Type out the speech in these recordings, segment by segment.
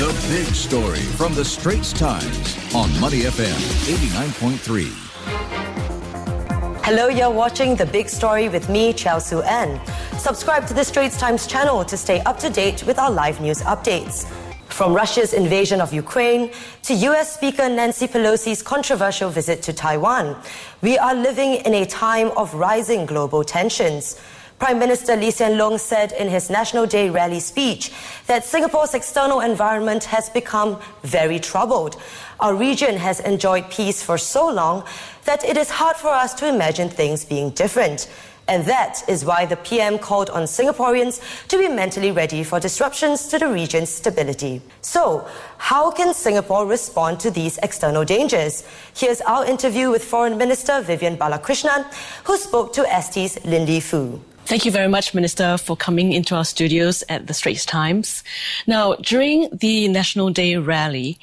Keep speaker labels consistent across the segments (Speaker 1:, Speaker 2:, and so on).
Speaker 1: The big story from the Straits Times on Money FM 89.3.
Speaker 2: Hello, you're watching The Big Story with me, Chao Su En. Subscribe to the Straits Times channel to stay up to date with our live news updates. From Russia's invasion of Ukraine to US Speaker Nancy Pelosi's controversial visit to Taiwan, we are living in a time of rising global tensions. Prime Minister Lee Hsien Loong said in his National Day rally speech that Singapore's external environment has become very troubled. Our region has enjoyed peace for so long that it is hard for us to imagine things being different. And that is why the PM called on Singaporeans to be mentally ready for disruptions to the region's stability. So, how can Singapore respond to these external dangers? Here's our interview with Foreign Minister Vivian Balakrishnan, who spoke to ST's Lindy Foo.
Speaker 3: Thank you very much, Minister, for coming into our studios at the Straits Times. Now, during the National Day rally,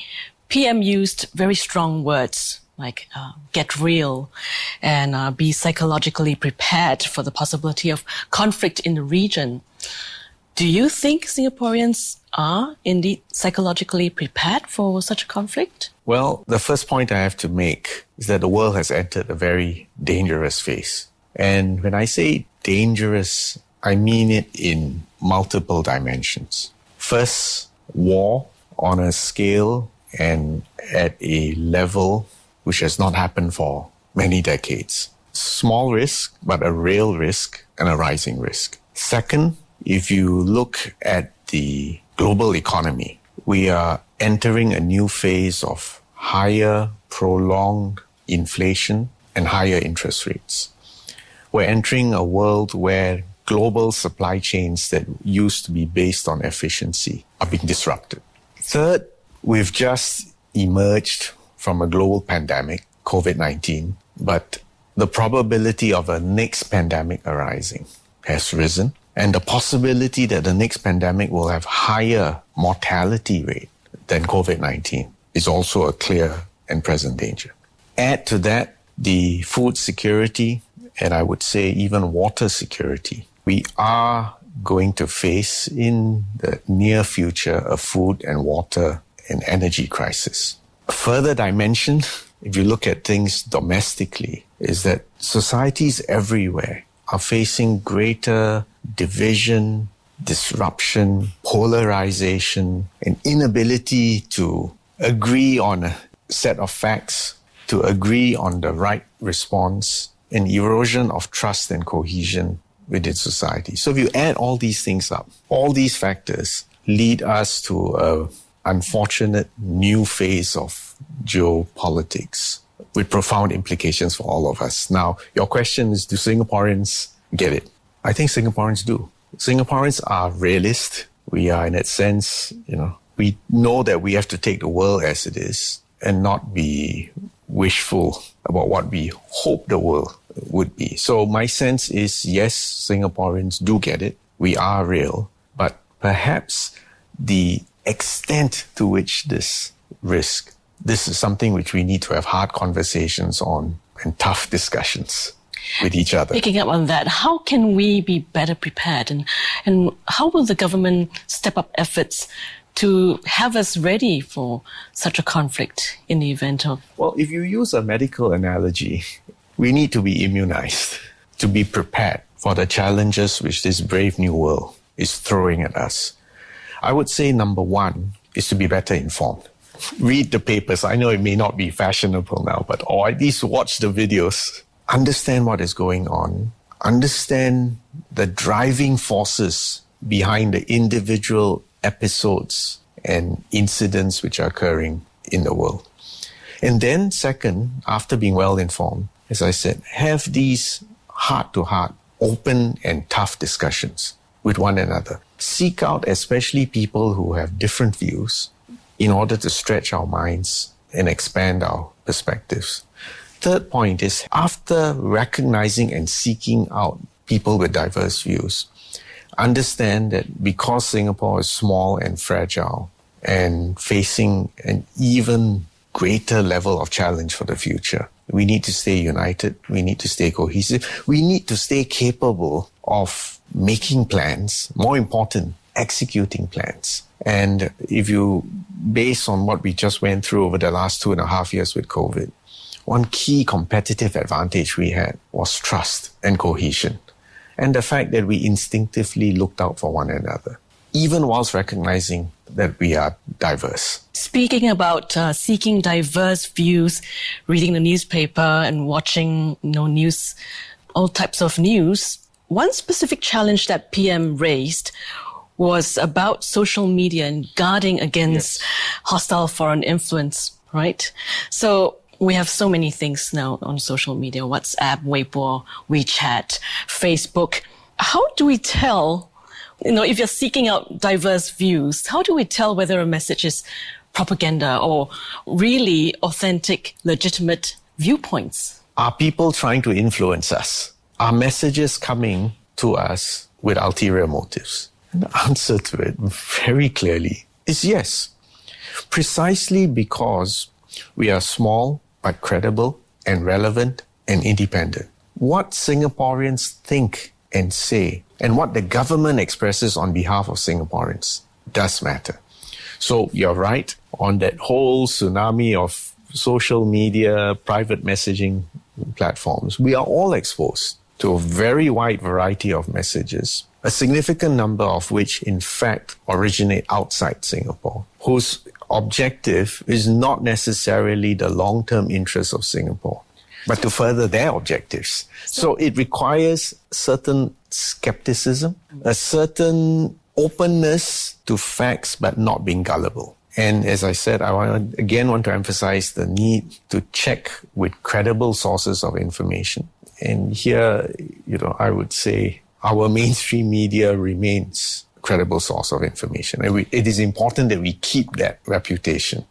Speaker 3: PM used very strong words like uh, get real and uh, be psychologically prepared for the possibility of conflict in the region. Do you think Singaporeans are indeed psychologically prepared for such a conflict?
Speaker 4: Well, the first point I have to make is that the world has entered a very dangerous phase. And when I say dangerous, I mean it in multiple dimensions. First, war on a scale and at a level which has not happened for many decades. Small risk, but a real risk and a rising risk. Second, if you look at the global economy, we are entering a new phase of higher, prolonged inflation and higher interest rates we're entering a world where global supply chains that used to be based on efficiency are being disrupted. Third, we've just emerged from a global pandemic, COVID-19, but the probability of a next pandemic arising has risen and the possibility that the next pandemic will have higher mortality rate than COVID-19 is also a clear and present danger. Add to that the food security and I would say even water security. We are going to face in the near future a food and water and energy crisis. A further dimension, if you look at things domestically, is that societies everywhere are facing greater division, disruption, polarization, and inability to agree on a set of facts, to agree on the right response, an erosion of trust and cohesion within society. So if you add all these things up, all these factors lead us to a unfortunate new phase of geopolitics with profound implications for all of us. Now, your question is, do Singaporeans get it? I think Singaporeans do. Singaporeans are realist. We are in that sense, you know, we know that we have to take the world as it is and not be wishful about what we hope the world would be. So my sense is yes, Singaporeans do get it. We are real, but perhaps the extent to which this risk, this is something which we need to have hard conversations on and tough discussions with each other.
Speaker 3: Picking up on that, how can we be better prepared and, and how will the government step up efforts to have us ready for such a conflict in the event of?
Speaker 4: Well, if you use a medical analogy, we need to be immunized to be prepared for the challenges which this brave new world is throwing at us. I would say number one is to be better informed. Read the papers. I know it may not be fashionable now, but or at least watch the videos. Understand what is going on. Understand the driving forces behind the individual episodes and incidents which are occurring in the world. And then, second, after being well informed, as I said, have these heart to heart, open and tough discussions with one another. Seek out especially people who have different views in order to stretch our minds and expand our perspectives. Third point is after recognizing and seeking out people with diverse views, understand that because Singapore is small and fragile and facing an even greater level of challenge for the future, we need to stay united. We need to stay cohesive. We need to stay capable of making plans. More important, executing plans. And if you based on what we just went through over the last two and a half years with COVID, one key competitive advantage we had was trust and cohesion, and the fact that we instinctively looked out for one another, even whilst recognizing that we are diverse.
Speaker 3: Speaking about uh, seeking diverse views, reading the newspaper and watching you know, news, all types of news, one specific challenge that PM raised was about social media and guarding against yes. hostile foreign influence, right? So we have so many things now on social media, WhatsApp, Weibo, WeChat, Facebook. How do we tell, you know, if you're seeking out diverse views, how do we tell whether a message is propaganda or really authentic, legitimate viewpoints?
Speaker 4: Are people trying to influence us? Are messages coming to us with ulterior motives? And the answer to it very clearly is yes. Precisely because we are small, but credible and relevant and independent. What Singaporeans think and say and what the government expresses on behalf of Singaporeans does matter. So you're right on that whole tsunami of social media, private messaging platforms. We are all exposed to a very wide variety of messages, a significant number of which in fact originate outside Singapore, whose objective is not necessarily the long-term interest of Singapore, but to further their objectives. So it requires certain skepticism, a certain openness to facts, but not being gullible. And as I said, I want to, again want to emphasize the need to check with credible sources of information. And here, you know, I would say our mainstream media remains credible source of information. And we, it is important that we keep that reputation.